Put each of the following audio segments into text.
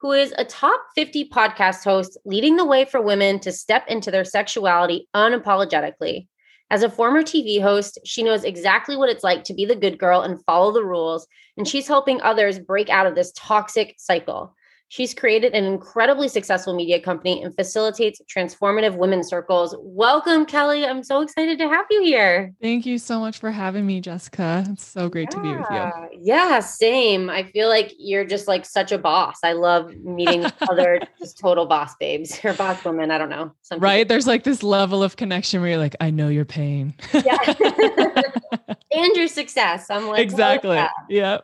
who is a top 50 podcast host leading the way for women to step into their sexuality unapologetically. As a former TV host, she knows exactly what it's like to be the good girl and follow the rules, and she's helping others break out of this toxic cycle. She's created an incredibly successful media company and facilitates transformative women's circles. Welcome, Kelly. I'm so excited to have you here. Thank you so much for having me, Jessica. It's so great yeah. to be with you. Yeah, same. I feel like you're just like such a boss. I love meeting other just total boss babes or boss women. I don't know. right. There's like this level of connection where you're like, I know your pain. yeah. and your success. I'm like, exactly. Yeah.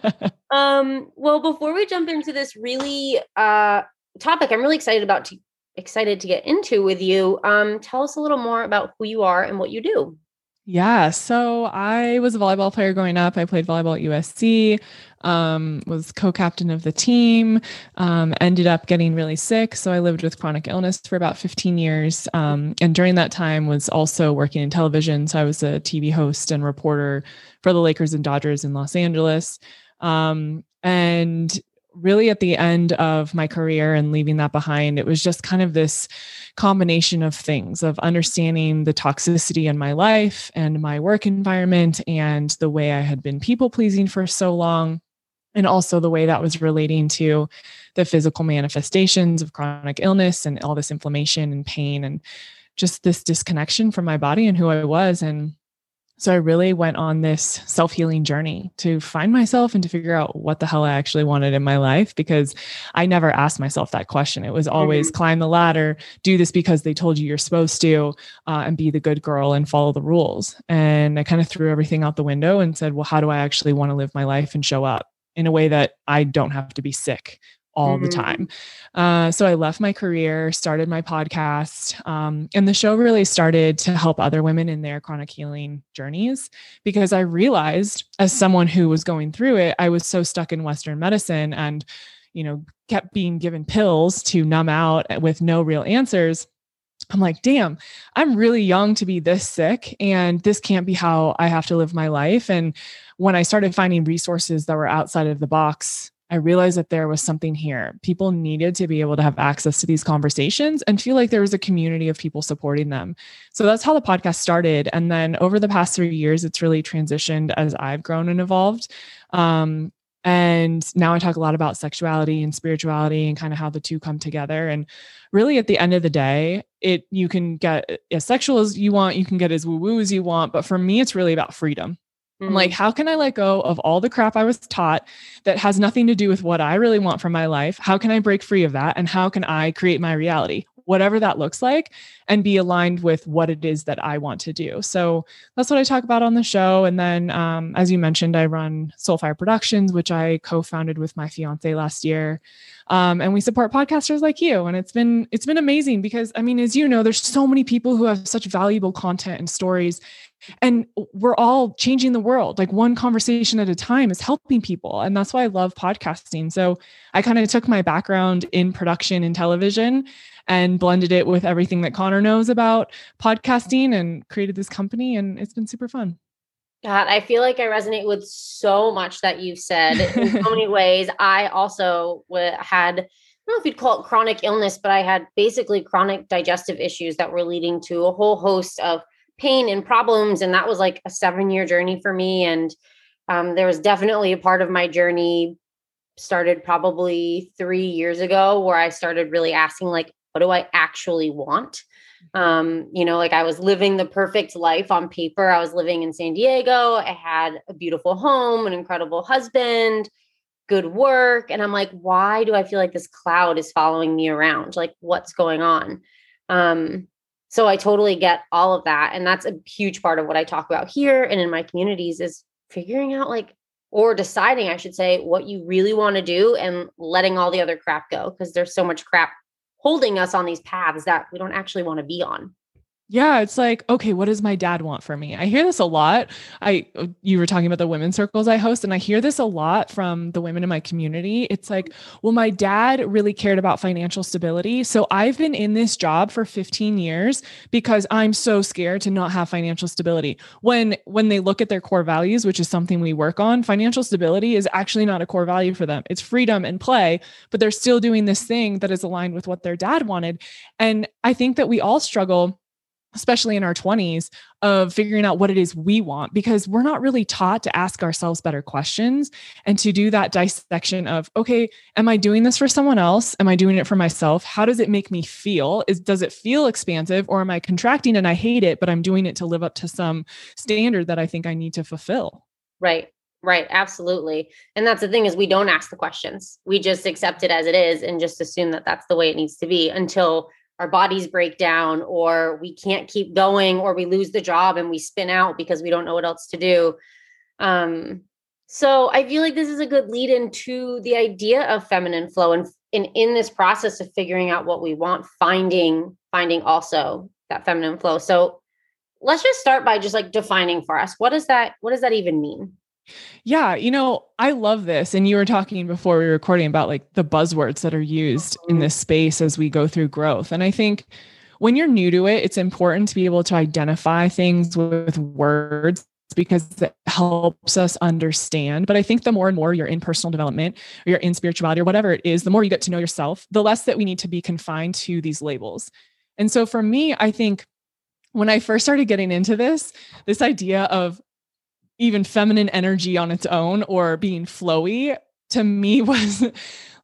um, well, before we jump into this really uh topic, I'm really excited about to excited to get into with you. Um, tell us a little more about who you are and what you do. Yeah. So I was a volleyball player growing up. I played volleyball at USC, um, was co captain of the team, um, ended up getting really sick. So I lived with chronic illness for about 15 years. Um, and during that time was also working in television. So I was a TV host and reporter for the Lakers and Dodgers in Los Angeles. Um, and really at the end of my career and leaving that behind, it was just kind of this combination of things of understanding the toxicity in my life and my work environment and the way I had been people pleasing for so long. And also the way that was relating to the physical manifestations of chronic illness and all this inflammation and pain and just this disconnection from my body and who I was. And so I really went on this self healing journey to find myself and to figure out what the hell I actually wanted in my life because I never asked myself that question. It was always mm-hmm. climb the ladder, do this because they told you you're supposed to, uh, and be the good girl and follow the rules. And I kind of threw everything out the window and said, well, how do I actually want to live my life and show up? in a way that I don't have to be sick all mm-hmm. the time. Uh, so I left my career, started my podcast, um, and the show really started to help other women in their chronic healing journeys because I realized, as someone who was going through it, I was so stuck in Western medicine and, you know, kept being given pills to numb out with no real answers. I'm like, damn, I'm really young to be this sick, and this can't be how I have to live my life. And when I started finding resources that were outside of the box, I realized that there was something here. People needed to be able to have access to these conversations and feel like there was a community of people supporting them. So that's how the podcast started. And then over the past three years, it's really transitioned as I've grown and evolved. Um, and now I talk a lot about sexuality and spirituality and kind of how the two come together. And really, at the end of the day, it you can get as sexual as you want, you can get as woo woo as you want. But for me, it's really about freedom. Mm-hmm. I'm like, how can I let go of all the crap I was taught that has nothing to do with what I really want from my life? How can I break free of that? And how can I create my reality? Whatever that looks like and be aligned with what it is that I want to do. So that's what I talk about on the show. And then, um, as you mentioned, I run Soulfire Productions, which I co-founded with my fiance last year. Um, and we support podcasters like you. And it's been it's been amazing because I mean, as you know, there's so many people who have such valuable content and stories and we're all changing the world like one conversation at a time is helping people and that's why i love podcasting so i kind of took my background in production and television and blended it with everything that connor knows about podcasting and created this company and it's been super fun God, I feel like I resonate with so much that you've said in so many ways. I also had, I don't know if you'd call it chronic illness, but I had basically chronic digestive issues that were leading to a whole host of pain and problems. And that was like a seven year journey for me. And um, there was definitely a part of my journey started probably three years ago where I started really asking, like, what do I actually want? Um, you know, like I was living the perfect life on paper. I was living in San Diego. I had a beautiful home, an incredible husband, good work. And I'm like, why do I feel like this cloud is following me around? Like, what's going on? Um, so I totally get all of that. And that's a huge part of what I talk about here and in my communities is figuring out like or deciding, I should say, what you really want to do and letting all the other crap go because there's so much crap holding us on these paths that we don't actually want to be on. Yeah, it's like, okay, what does my dad want for me? I hear this a lot. I uh, you were talking about the women's circles I host and I hear this a lot from the women in my community. It's like, well, my dad really cared about financial stability, so I've been in this job for 15 years because I'm so scared to not have financial stability. When when they look at their core values, which is something we work on, financial stability is actually not a core value for them. It's freedom and play, but they're still doing this thing that is aligned with what their dad wanted. And I think that we all struggle especially in our 20s of figuring out what it is we want because we're not really taught to ask ourselves better questions and to do that dissection of okay am i doing this for someone else am i doing it for myself how does it make me feel is does it feel expansive or am i contracting and i hate it but i'm doing it to live up to some standard that i think i need to fulfill right Right, absolutely. And that's the thing is we don't ask the questions. We just accept it as it is and just assume that that's the way it needs to be until our bodies break down or we can't keep going or we lose the job and we spin out because we don't know what else to do. Um, so i feel like this is a good lead into the idea of feminine flow and in, in this process of figuring out what we want finding finding also that feminine flow. So let's just start by just like defining for us what does that what does that even mean yeah, you know, I love this. And you were talking before we were recording about like the buzzwords that are used in mm-hmm. this space as we go through growth. And I think when you're new to it, it's important to be able to identify things with words because it helps us understand. But I think the more and more you're in personal development or you're in spirituality or whatever it is, the more you get to know yourself, the less that we need to be confined to these labels. And so for me, I think when I first started getting into this, this idea of even feminine energy on its own or being flowy to me was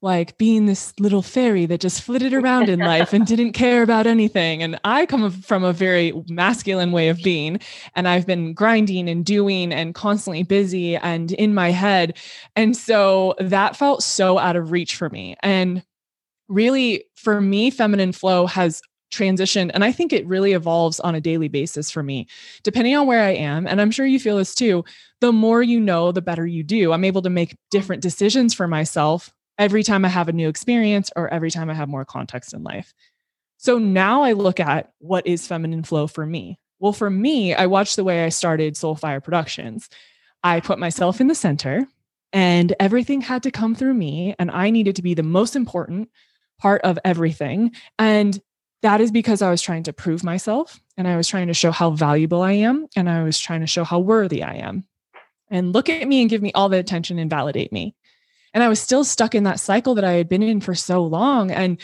like being this little fairy that just flitted around in life and didn't care about anything. And I come from a very masculine way of being, and I've been grinding and doing and constantly busy and in my head. And so that felt so out of reach for me. And really, for me, feminine flow has transition and i think it really evolves on a daily basis for me. Depending on where i am and i'm sure you feel this too the more you know the better you do. I'm able to make different decisions for myself every time i have a new experience or every time i have more context in life. So now i look at what is feminine flow for me. Well for me i watched the way i started soulfire productions. I put myself in the center and everything had to come through me and i needed to be the most important part of everything. And that is because I was trying to prove myself and I was trying to show how valuable I am and I was trying to show how worthy I am. And look at me and give me all the attention and validate me. And I was still stuck in that cycle that I had been in for so long. And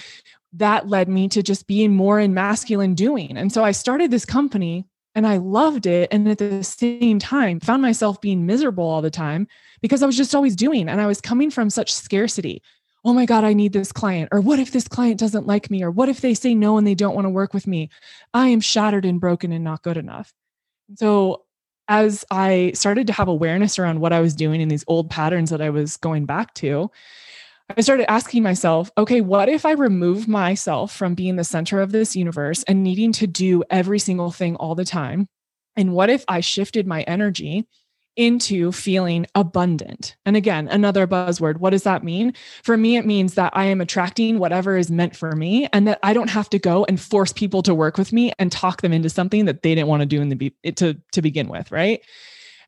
that led me to just being more in masculine doing. And so I started this company and I loved it. And at the same time, found myself being miserable all the time because I was just always doing. And I was coming from such scarcity oh my God, I need this client. Or what if this client doesn't like me? Or what if they say no and they don't want to work with me? I am shattered and broken and not good enough. So, as I started to have awareness around what I was doing in these old patterns that I was going back to, I started asking myself, okay, what if I remove myself from being the center of this universe and needing to do every single thing all the time? And what if I shifted my energy into feeling abundant. And again, another buzzword. What does that mean? For me, it means that I am attracting whatever is meant for me and that I don't have to go and force people to work with me and talk them into something that they didn't want to do in the be- to, to begin with, right?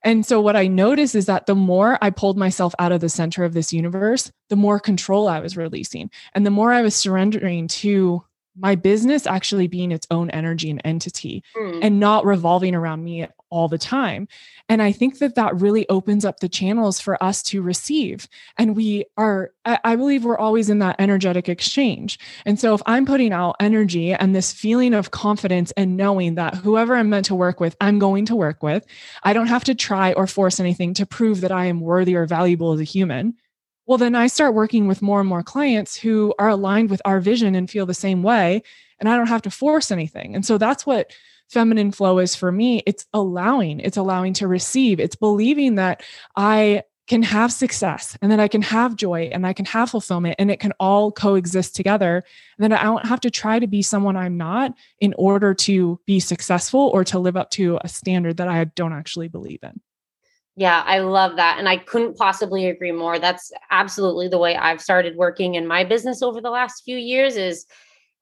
And so what I noticed is that the more I pulled myself out of the center of this universe, the more control I was releasing and the more I was surrendering to my business actually being its own energy and entity mm. and not revolving around me all the time. And I think that that really opens up the channels for us to receive. And we are, I believe we're always in that energetic exchange. And so if I'm putting out energy and this feeling of confidence and knowing that whoever I'm meant to work with, I'm going to work with, I don't have to try or force anything to prove that I am worthy or valuable as a human. Well, then I start working with more and more clients who are aligned with our vision and feel the same way. and I don't have to force anything. And so that's what feminine flow is for me. It's allowing, it's allowing to receive, it's believing that I can have success and that I can have joy and I can have fulfillment and it can all coexist together. And then I don't have to try to be someone I'm not in order to be successful or to live up to a standard that I don't actually believe in. Yeah, I love that. And I couldn't possibly agree more. That's absolutely the way I've started working in my business over the last few years is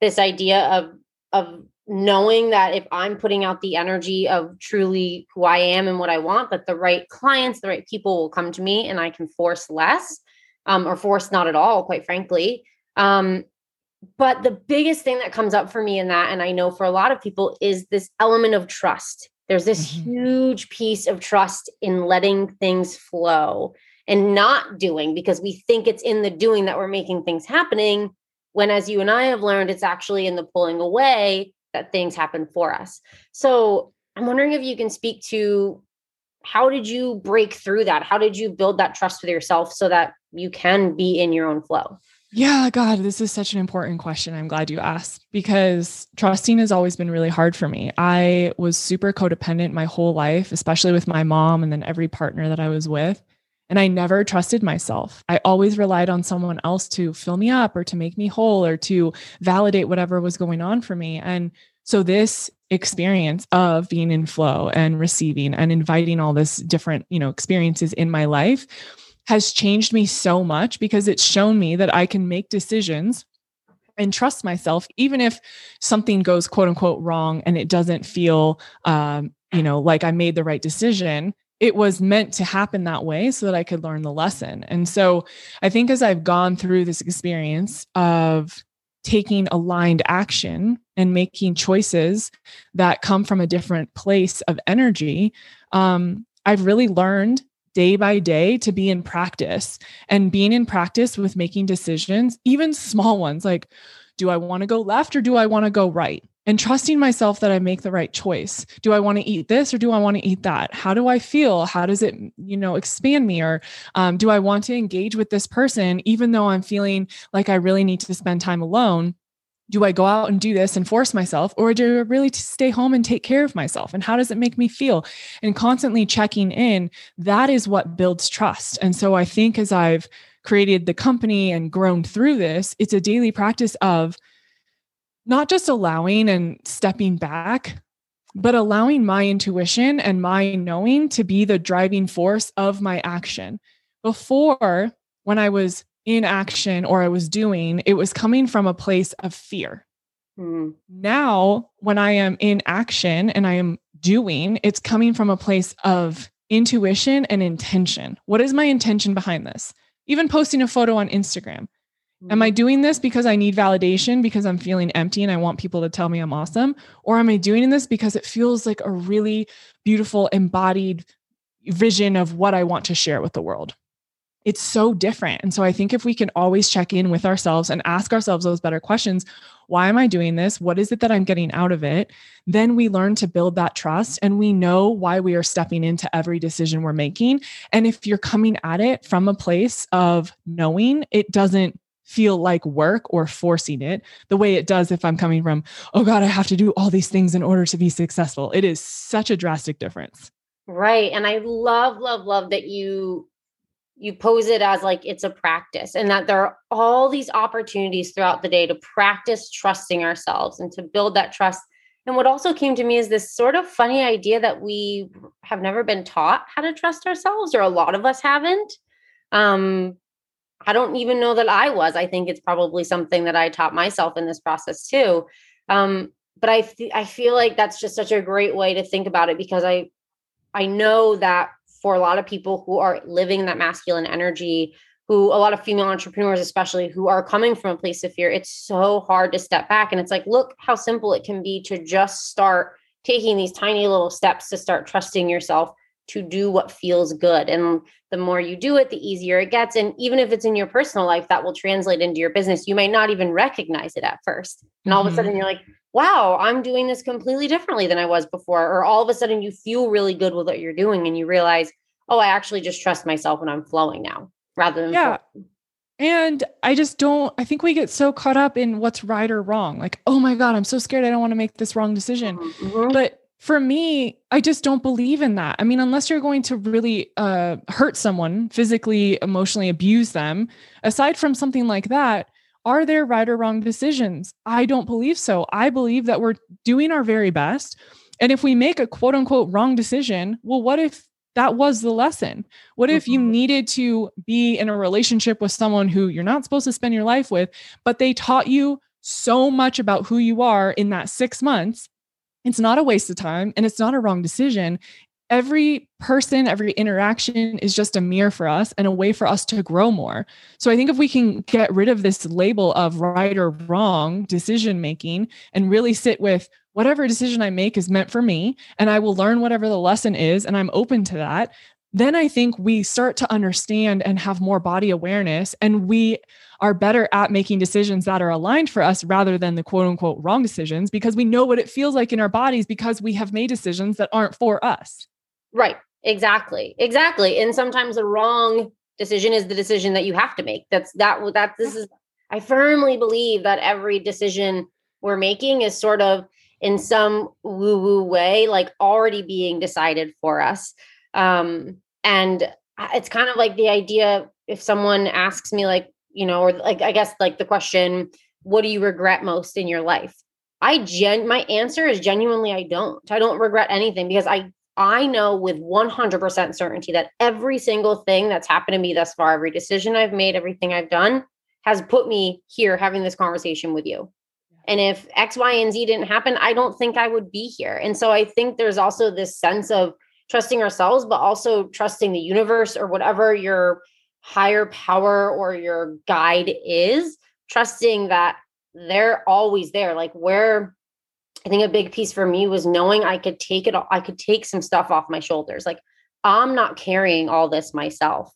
this idea of of knowing that if I'm putting out the energy of truly who I am and what I want, that the right clients, the right people will come to me and I can force less um, or force not at all, quite frankly. Um, but the biggest thing that comes up for me in that, and I know for a lot of people, is this element of trust. There's this mm-hmm. huge piece of trust in letting things flow and not doing because we think it's in the doing that we're making things happening. When, as you and I have learned, it's actually in the pulling away that things happen for us. So I'm wondering if you can speak to how did you break through that? How did you build that trust with yourself so that you can be in your own flow? Yeah, God, this is such an important question. I'm glad you asked because trusting has always been really hard for me. I was super codependent my whole life, especially with my mom and then every partner that I was with. And I never trusted myself. I always relied on someone else to fill me up or to make me whole or to validate whatever was going on for me. And so, this experience of being in flow and receiving and inviting all this different, you know, experiences in my life has changed me so much because it's shown me that I can make decisions and trust myself, even if something goes quote unquote wrong and it doesn't feel, um, you know, like I made the right decision. It was meant to happen that way so that I could learn the lesson. And so I think as I've gone through this experience of taking aligned action and making choices that come from a different place of energy, um, I've really learned day by day to be in practice and being in practice with making decisions, even small ones like, do I want to go left or do I want to go right? And trusting myself that I make the right choice. Do I want to eat this or do I want to eat that? How do I feel? How does it, you know, expand me? Or um, do I want to engage with this person even though I'm feeling like I really need to spend time alone? Do I go out and do this and force myself, or do I really stay home and take care of myself? And how does it make me feel? And constantly checking in, that is what builds trust. And so I think as I've created the company and grown through this, it's a daily practice of not just allowing and stepping back, but allowing my intuition and my knowing to be the driving force of my action. Before, when I was in action or I was doing, it was coming from a place of fear. Mm. Now, when I am in action and I am doing, it's coming from a place of intuition and intention. What is my intention behind this? Even posting a photo on Instagram. Mm. Am I mm-hmm. doing this because I need validation because I'm feeling empty and I want people to tell me I'm awesome? Or am I doing this because it feels like a really beautiful, embodied vision of what I want to share with the world? It's so different. And so I think if we can always check in with ourselves and ask ourselves those better questions why am I doing this? What is it that I'm getting out of it? Then we learn to build that trust and we know why we are stepping into every decision we're making. And if you're coming at it from a place of knowing, it doesn't feel like work or forcing it the way it does if I'm coming from, oh God, I have to do all these things in order to be successful. It is such a drastic difference. Right. And I love, love, love that you you pose it as like it's a practice and that there are all these opportunities throughout the day to practice trusting ourselves and to build that trust. And what also came to me is this sort of funny idea that we have never been taught how to trust ourselves or a lot of us haven't. Um i don't even know that i was. I think it's probably something that i taught myself in this process too. Um but i th- i feel like that's just such a great way to think about it because i i know that for a lot of people who are living that masculine energy who a lot of female entrepreneurs especially who are coming from a place of fear it's so hard to step back and it's like look how simple it can be to just start taking these tiny little steps to start trusting yourself to do what feels good and the more you do it the easier it gets and even if it's in your personal life that will translate into your business you might not even recognize it at first and all mm-hmm. of a sudden mm-hmm. you're like wow, I'm doing this completely differently than I was before. Or all of a sudden you feel really good with what you're doing and you realize, oh, I actually just trust myself and I'm flowing now rather than. Yeah. And I just don't, I think we get so caught up in what's right or wrong. Like, oh my God, I'm so scared. I don't want to make this wrong decision. Mm-hmm. But for me, I just don't believe in that. I mean, unless you're going to really uh, hurt someone, physically, emotionally abuse them, aside from something like that, are there right or wrong decisions? I don't believe so. I believe that we're doing our very best. And if we make a quote unquote wrong decision, well, what if that was the lesson. What if you mm-hmm. needed to be in a relationship with someone who you're not supposed to spend your life with, but they taught you so much about who you are in that six months? It's not a waste of time and it's not a wrong decision. Every person, every interaction is just a mirror for us and a way for us to grow more. So I think if we can get rid of this label of right or wrong decision making and really sit with whatever decision I make is meant for me, and I will learn whatever the lesson is, and I'm open to that. Then I think we start to understand and have more body awareness, and we are better at making decisions that are aligned for us rather than the quote unquote wrong decisions because we know what it feels like in our bodies because we have made decisions that aren't for us. Right. Exactly. Exactly. And sometimes the wrong decision is the decision that you have to make. That's that that this is I firmly believe that every decision we're making is sort of in some woo woo way, like already being decided for us. Um, and it's kind of like the idea if someone asks me, like, you know, or like, I guess, like the question, what do you regret most in your life? I gen my answer is genuinely I don't. I don't regret anything because I I know with 100% certainty that every single thing that's happened to me thus far, every decision I've made, everything I've done has put me here having this conversation with you. And if X, Y, and Z didn't happen, I don't think I would be here. And so I think there's also this sense of trusting ourselves, but also trusting the universe or whatever your higher power or your guide is, trusting that they're always there. Like where I think a big piece for me was knowing I could take it, I could take some stuff off my shoulders. Like I'm not carrying all this myself.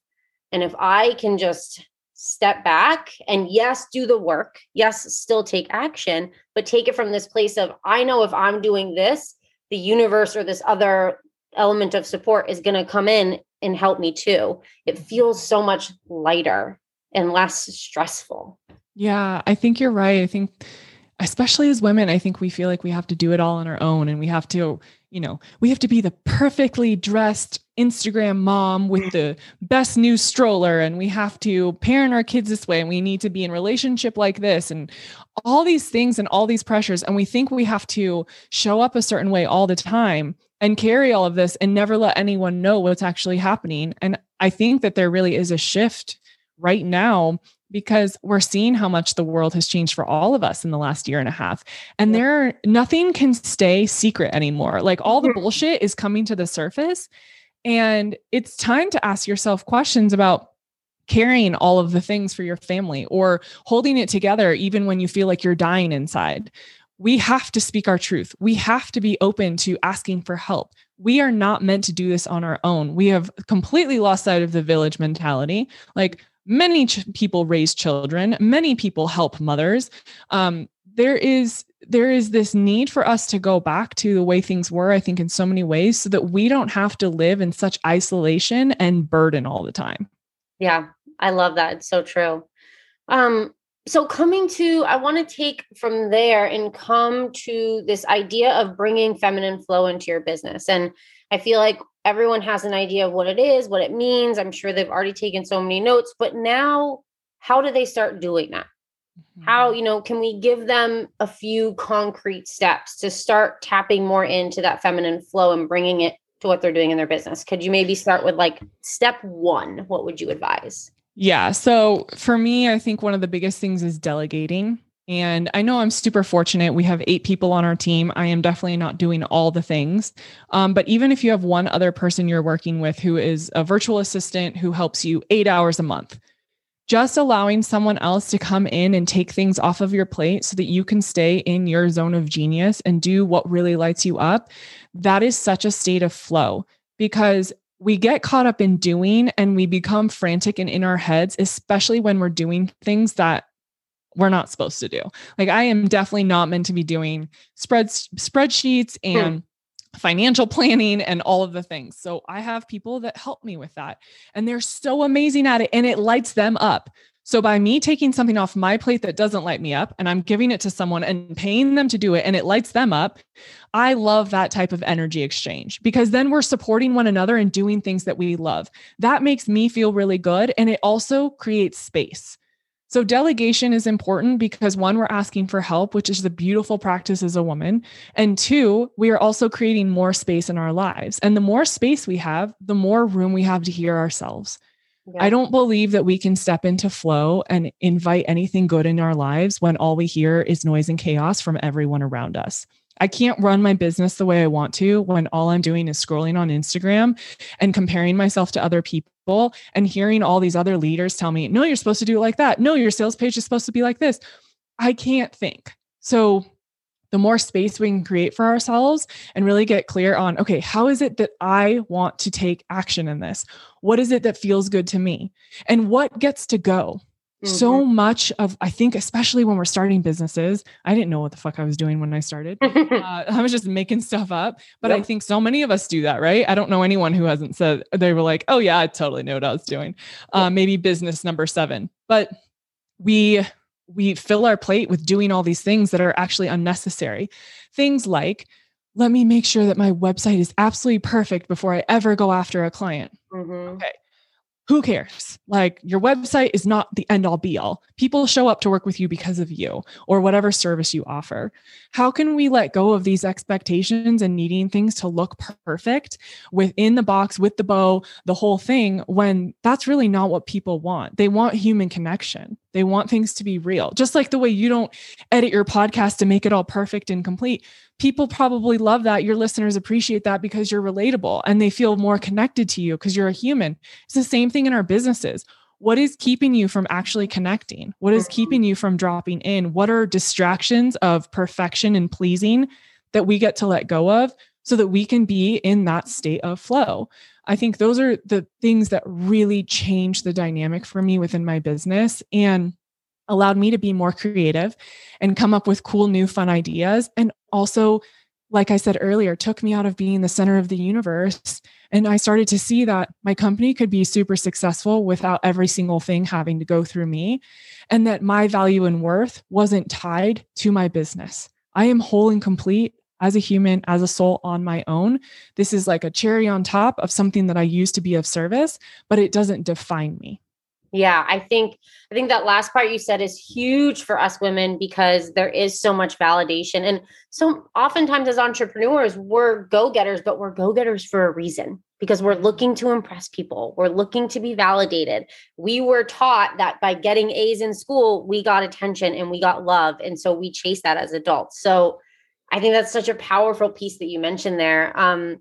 And if I can just step back and yes, do the work. Yes, still take action, but take it from this place of I know if I'm doing this, the universe or this other element of support is going to come in and help me too. It mm-hmm. feels so much lighter and less stressful. Yeah, I think you're right. I think especially as women, I think we feel like we have to do it all on our own and we have to, you know, we have to be the perfectly dressed Instagram mom with the best new stroller and we have to parent our kids this way and we need to be in relationship like this and all these things and all these pressures. And we think we have to show up a certain way all the time and carry all of this and never let anyone know what's actually happening. And I think that there really is a shift right now because we're seeing how much the world has changed for all of us in the last year and a half. And there nothing can stay secret anymore. Like all the bullshit is coming to the surface. And it's time to ask yourself questions about carrying all of the things for your family or holding it together even when you feel like you're dying inside. We have to speak our truth. We have to be open to asking for help. We are not meant to do this on our own. We have completely lost sight of the village mentality. Like many ch- people raise children many people help mothers. Um, there is there is this need for us to go back to the way things were i think in so many ways so that we don't have to live in such isolation and burden all the time. Yeah i love that it's so true. Um so coming to i want to take from there and come to this idea of bringing feminine flow into your business and i feel like everyone has an idea of what it is, what it means. I'm sure they've already taken so many notes, but now how do they start doing that? Mm-hmm. How, you know, can we give them a few concrete steps to start tapping more into that feminine flow and bringing it to what they're doing in their business? Could you maybe start with like step one? What would you advise? Yeah. So for me, I think one of the biggest things is delegating. And I know I'm super fortunate. We have eight people on our team. I am definitely not doing all the things. Um, but even if you have one other person you're working with who is a virtual assistant who helps you eight hours a month, just allowing someone else to come in and take things off of your plate so that you can stay in your zone of genius and do what really lights you up, that is such a state of flow because we get caught up in doing and we become frantic and in our heads, especially when we're doing things that we're not supposed to do. Like I am definitely not meant to be doing spreads spreadsheets hmm. and financial planning and all of the things. So I have people that help me with that and they're so amazing at it and it lights them up. So by me taking something off my plate that doesn't light me up and I'm giving it to someone and paying them to do it and it lights them up, I love that type of energy exchange because then we're supporting one another and doing things that we love. That makes me feel really good and it also creates space. So, delegation is important because one, we're asking for help, which is the beautiful practice as a woman. And two, we are also creating more space in our lives. And the more space we have, the more room we have to hear ourselves. Yeah. I don't believe that we can step into flow and invite anything good in our lives when all we hear is noise and chaos from everyone around us. I can't run my business the way I want to when all I'm doing is scrolling on Instagram and comparing myself to other people and hearing all these other leaders tell me, no, you're supposed to do it like that. No, your sales page is supposed to be like this. I can't think. So, the more space we can create for ourselves and really get clear on, okay, how is it that I want to take action in this? What is it that feels good to me? And what gets to go? Mm-hmm. So much of, I think, especially when we're starting businesses, I didn't know what the fuck I was doing when I started. uh, I was just making stuff up. But yep. I think so many of us do that, right? I don't know anyone who hasn't said they were like, oh, yeah, I totally know what I was doing. Uh, maybe business number seven. But we, we fill our plate with doing all these things that are actually unnecessary. Things like, let me make sure that my website is absolutely perfect before I ever go after a client. Mm-hmm. Okay who cares? Like your website is not the end all be all. People show up to work with you because of you or whatever service you offer. How can we let go of these expectations and needing things to look perfect within the box with the bow, the whole thing, when that's really not what people want? They want human connection. They want things to be real. Just like the way you don't edit your podcast to make it all perfect and complete people probably love that. Your listeners appreciate that because you're relatable and they feel more connected to you because you're a human. It's the same thing in our businesses. What is keeping you from actually connecting? What is mm-hmm. keeping you from dropping in? What are distractions of perfection and pleasing that we get to let go of so that we can be in that state of flow? I think those are the things that really change the dynamic for me within my business. And allowed me to be more creative and come up with cool new fun ideas and also like I said earlier, took me out of being the center of the universe. And I started to see that my company could be super successful without every single thing having to go through me, and that my value and worth wasn't tied to my business. I am whole and complete as a human, as a soul on my own. This is like a cherry on top of something that I used to be of service, but it doesn't define me. Yeah, I think I think that last part you said is huge for us women because there is so much validation. And so oftentimes as entrepreneurs, we're go-getters, but we're go-getters for a reason because we're looking to impress people. We're looking to be validated. We were taught that by getting A's in school, we got attention and we got love. And so we chase that as adults. So I think that's such a powerful piece that you mentioned there. Um,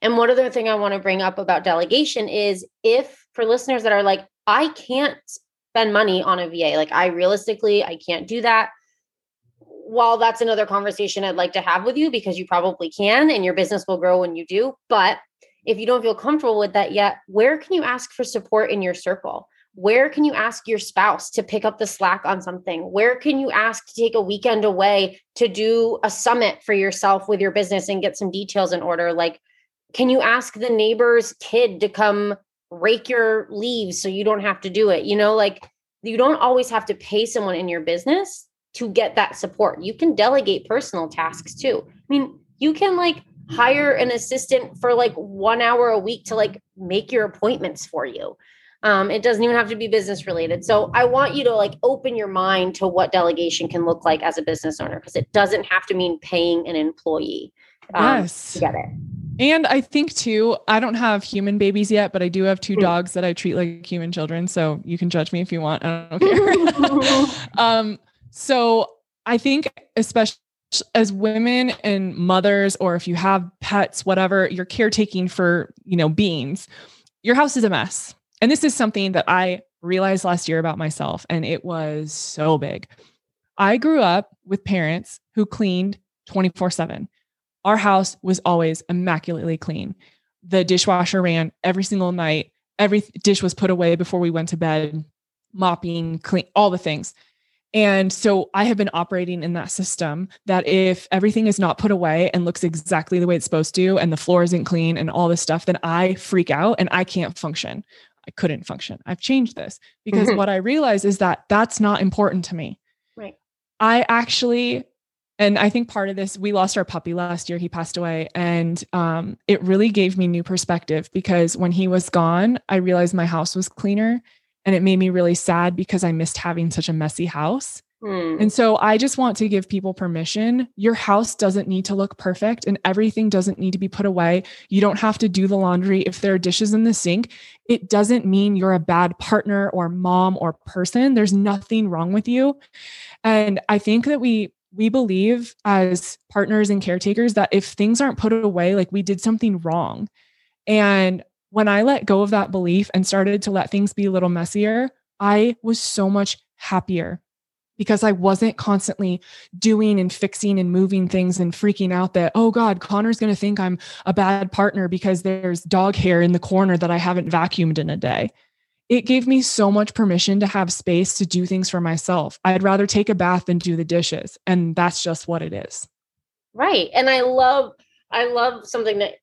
and one other thing I want to bring up about delegation is if for listeners that are like, I can't spend money on a VA. Like I realistically, I can't do that. While that's another conversation I'd like to have with you because you probably can and your business will grow when you do. But if you don't feel comfortable with that yet, where can you ask for support in your circle? Where can you ask your spouse to pick up the slack on something? Where can you ask to take a weekend away to do a summit for yourself with your business and get some details in order? Like, can you ask the neighbor's kid to come rake your leaves so you don't have to do it. You know, like you don't always have to pay someone in your business to get that support. You can delegate personal tasks too. I mean, you can like hire an assistant for like one hour a week to like make your appointments for you. Um, it doesn't even have to be business related. So I want you to like open your mind to what delegation can look like as a business owner because it doesn't have to mean paying an employee um, yes. get it. And I think too, I don't have human babies yet, but I do have two hmm. dogs that I treat like human children. So you can judge me if you want. I don't care. um, so I think, especially as women and mothers, or if you have pets, whatever, you're caretaking for, you know, beings, your house is a mess. And this is something that I realized last year about myself, and it was so big. I grew up with parents who cleaned 24 7 our house was always immaculately clean. The dishwasher ran every single night. Every dish was put away before we went to bed, mopping, clean, all the things. And so I have been operating in that system that if everything is not put away and looks exactly the way it's supposed to, and the floor isn't clean and all this stuff, then I freak out and I can't function. I couldn't function. I've changed this because what I realize is that that's not important to me. Right. I actually and I think part of this, we lost our puppy last year. He passed away. And um, it really gave me new perspective because when he was gone, I realized my house was cleaner. And it made me really sad because I missed having such a messy house. Hmm. And so I just want to give people permission. Your house doesn't need to look perfect and everything doesn't need to be put away. You don't have to do the laundry. If there are dishes in the sink, it doesn't mean you're a bad partner or mom or person. There's nothing wrong with you. And I think that we we believe as partners and caretakers that if things aren't put away, like we did something wrong. And when I let go of that belief and started to let things be a little messier, I was so much happier because I wasn't constantly doing and fixing and moving things and freaking out that, oh God, Connor's going to think I'm a bad partner because there's dog hair in the corner that I haven't vacuumed in a day it gave me so much permission to have space to do things for myself. I'd rather take a bath than do the dishes. And that's just what it is. Right. And I love, I love something that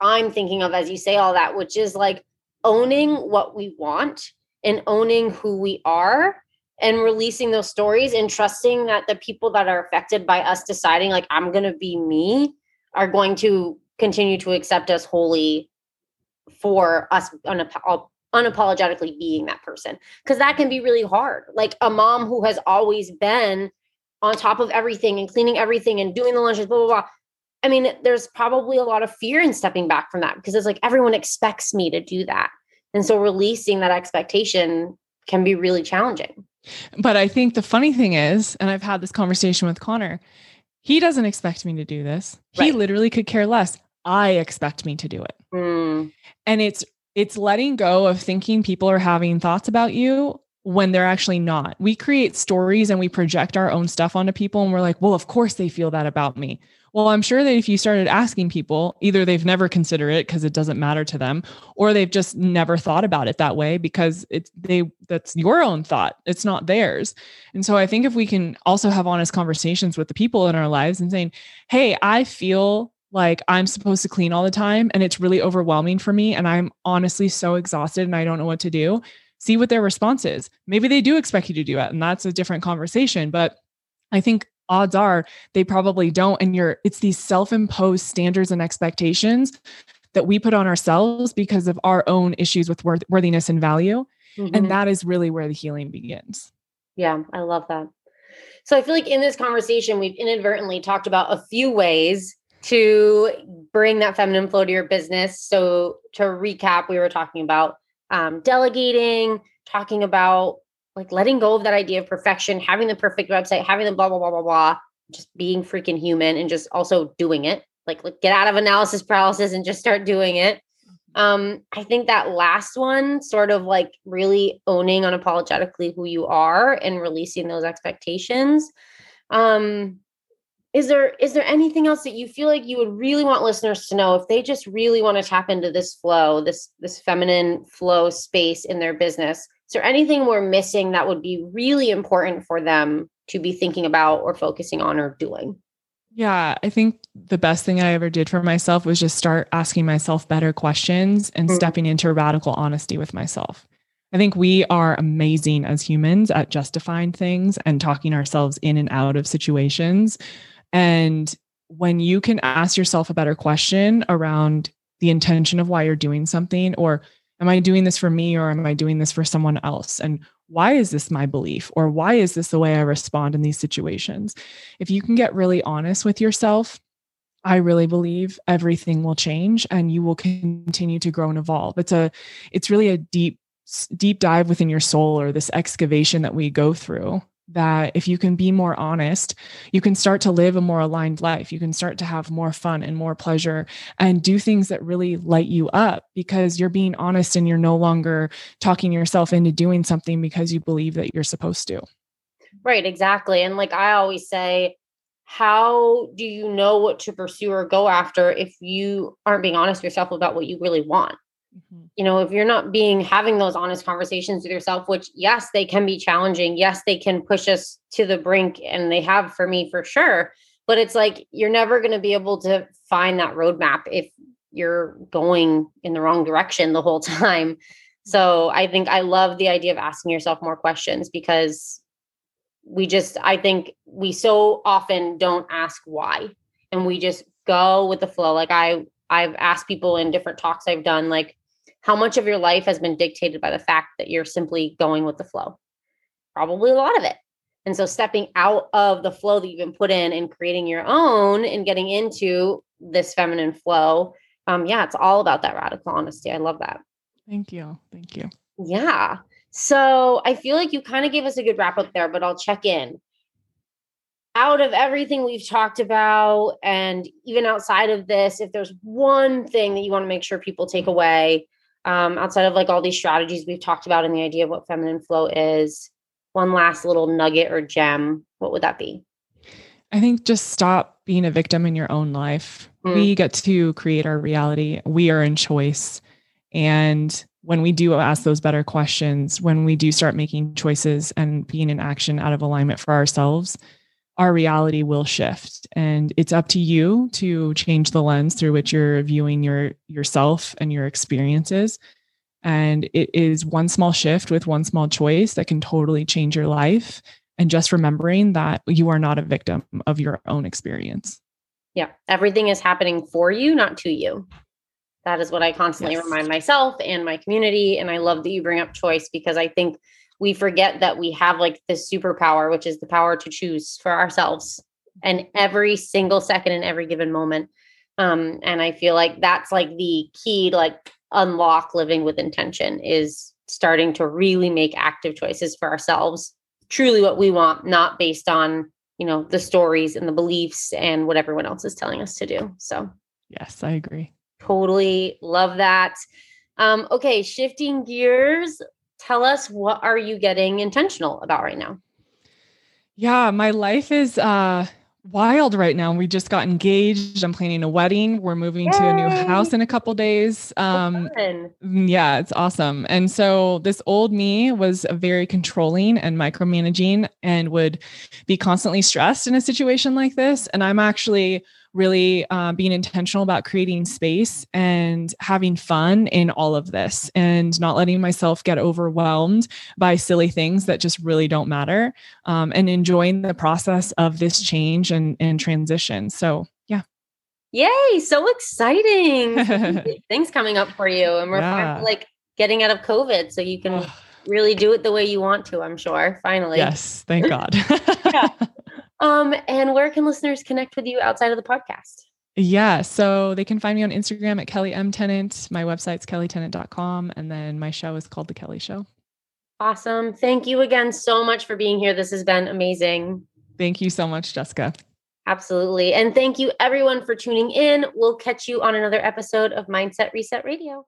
I'm thinking of as you say all that, which is like owning what we want and owning who we are and releasing those stories and trusting that the people that are affected by us deciding, like, I'm going to be me, are going to continue to accept us wholly for us uh, unapologetically being that person. Because that can be really hard. Like a mom who has always been on top of everything and cleaning everything and doing the lunches blah blah blah. I mean there's probably a lot of fear in stepping back from that because it's like everyone expects me to do that. And so releasing that expectation can be really challenging but i think the funny thing is and i've had this conversation with connor he doesn't expect me to do this right. he literally could care less i expect me to do it mm. and it's it's letting go of thinking people are having thoughts about you when they're actually not. We create stories and we project our own stuff onto people and we're like, well, of course they feel that about me. Well, I'm sure that if you started asking people, either they've never considered it because it doesn't matter to them, or they've just never thought about it that way because it's they that's your own thought. It's not theirs. And so I think if we can also have honest conversations with the people in our lives and saying, "Hey, I feel like I'm supposed to clean all the time and it's really overwhelming for me and I'm honestly so exhausted and I don't know what to do. See what their response is. Maybe they do expect you to do it and that's a different conversation, but I think odds are they probably don't and you're it's these self-imposed standards and expectations that we put on ourselves because of our own issues with worth- worthiness and value mm-hmm. and that is really where the healing begins. Yeah, I love that. So I feel like in this conversation we've inadvertently talked about a few ways to bring that feminine flow to your business. So, to recap, we were talking about um, delegating, talking about like letting go of that idea of perfection, having the perfect website, having the blah, blah, blah, blah, blah, just being freaking human and just also doing it. Like, like get out of analysis paralysis and just start doing it. Um, I think that last one, sort of like really owning unapologetically who you are and releasing those expectations. Um, is there is there anything else that you feel like you would really want listeners to know if they just really want to tap into this flow this this feminine flow space in their business is there anything we're missing that would be really important for them to be thinking about or focusing on or doing yeah, I think the best thing I ever did for myself was just start asking myself better questions and mm-hmm. stepping into radical honesty with myself. I think we are amazing as humans at justifying things and talking ourselves in and out of situations. And when you can ask yourself a better question around the intention of why you're doing something, or am I doing this for me or am I doing this for someone else? And why is this my belief? Or why is this the way I respond in these situations? If you can get really honest with yourself, I really believe everything will change and you will continue to grow and evolve. It's a it's really a deep deep dive within your soul or this excavation that we go through that if you can be more honest, you can start to live a more aligned life. You can start to have more fun and more pleasure and do things that really light you up because you're being honest and you're no longer talking yourself into doing something because you believe that you're supposed to. Right, exactly. And like I always say, how do you know what to pursue or go after if you aren't being honest with yourself about what you really want? Mm-hmm. You know, if you're not being having those honest conversations with yourself, which yes, they can be challenging. Yes, they can push us to the brink, and they have for me for sure. But it's like you're never going to be able to find that roadmap if you're going in the wrong direction the whole time. So I think I love the idea of asking yourself more questions because we just, I think we so often don't ask why and we just go with the flow. Like I, I've asked people in different talks I've done, like, how much of your life has been dictated by the fact that you're simply going with the flow? Probably a lot of it. And so stepping out of the flow that you've been put in and creating your own and getting into this feminine flow. Um, yeah, it's all about that radical honesty. I love that. Thank you. Thank you. Yeah. So I feel like you kind of gave us a good wrap up there, but I'll check in. Out of everything we've talked about, and even outside of this, if there's one thing that you want to make sure people take away, um, outside of like all these strategies we've talked about and the idea of what feminine flow is, one last little nugget or gem, what would that be? I think just stop being a victim in your own life. Mm. We get to create our reality. We are in choice. And when we do ask those better questions, when we do start making choices and being in action out of alignment for ourselves, our reality will shift and it's up to you to change the lens through which you're viewing your yourself and your experiences and it is one small shift with one small choice that can totally change your life and just remembering that you are not a victim of your own experience yeah everything is happening for you not to you that is what I constantly yes. remind myself and my community. And I love that you bring up choice because I think we forget that we have like this superpower, which is the power to choose for ourselves and every single second in every given moment. Um, and I feel like that's like the key to like unlock living with intention is starting to really make active choices for ourselves, truly what we want, not based on, you know, the stories and the beliefs and what everyone else is telling us to do. So, yes, I agree. Totally love that. Um, okay, shifting gears, tell us what are you getting intentional about right now? Yeah, my life is uh wild right now. We just got engaged. I'm planning a wedding. We're moving Yay! to a new house in a couple days. Um mm, yeah, it's awesome. And so this old me was very controlling and micromanaging and would be constantly stressed in a situation like this. And I'm actually really uh, being intentional about creating space and having fun in all of this and not letting myself get overwhelmed by silly things that just really don't matter um, and enjoying the process of this change and, and transition. So, yeah. Yay, so exciting. things coming up for you. And we're yeah. like getting out of COVID so you can really do it the way you want to, I'm sure, finally. Yes, thank God. yeah. Um, and where can listeners connect with you outside of the podcast? Yeah, so they can find me on Instagram at Kelly M Tennant. My website's kellytennant.com. And then my show is called The Kelly Show. Awesome. Thank you again so much for being here. This has been amazing. Thank you so much, Jessica. Absolutely. And thank you everyone for tuning in. We'll catch you on another episode of Mindset Reset Radio.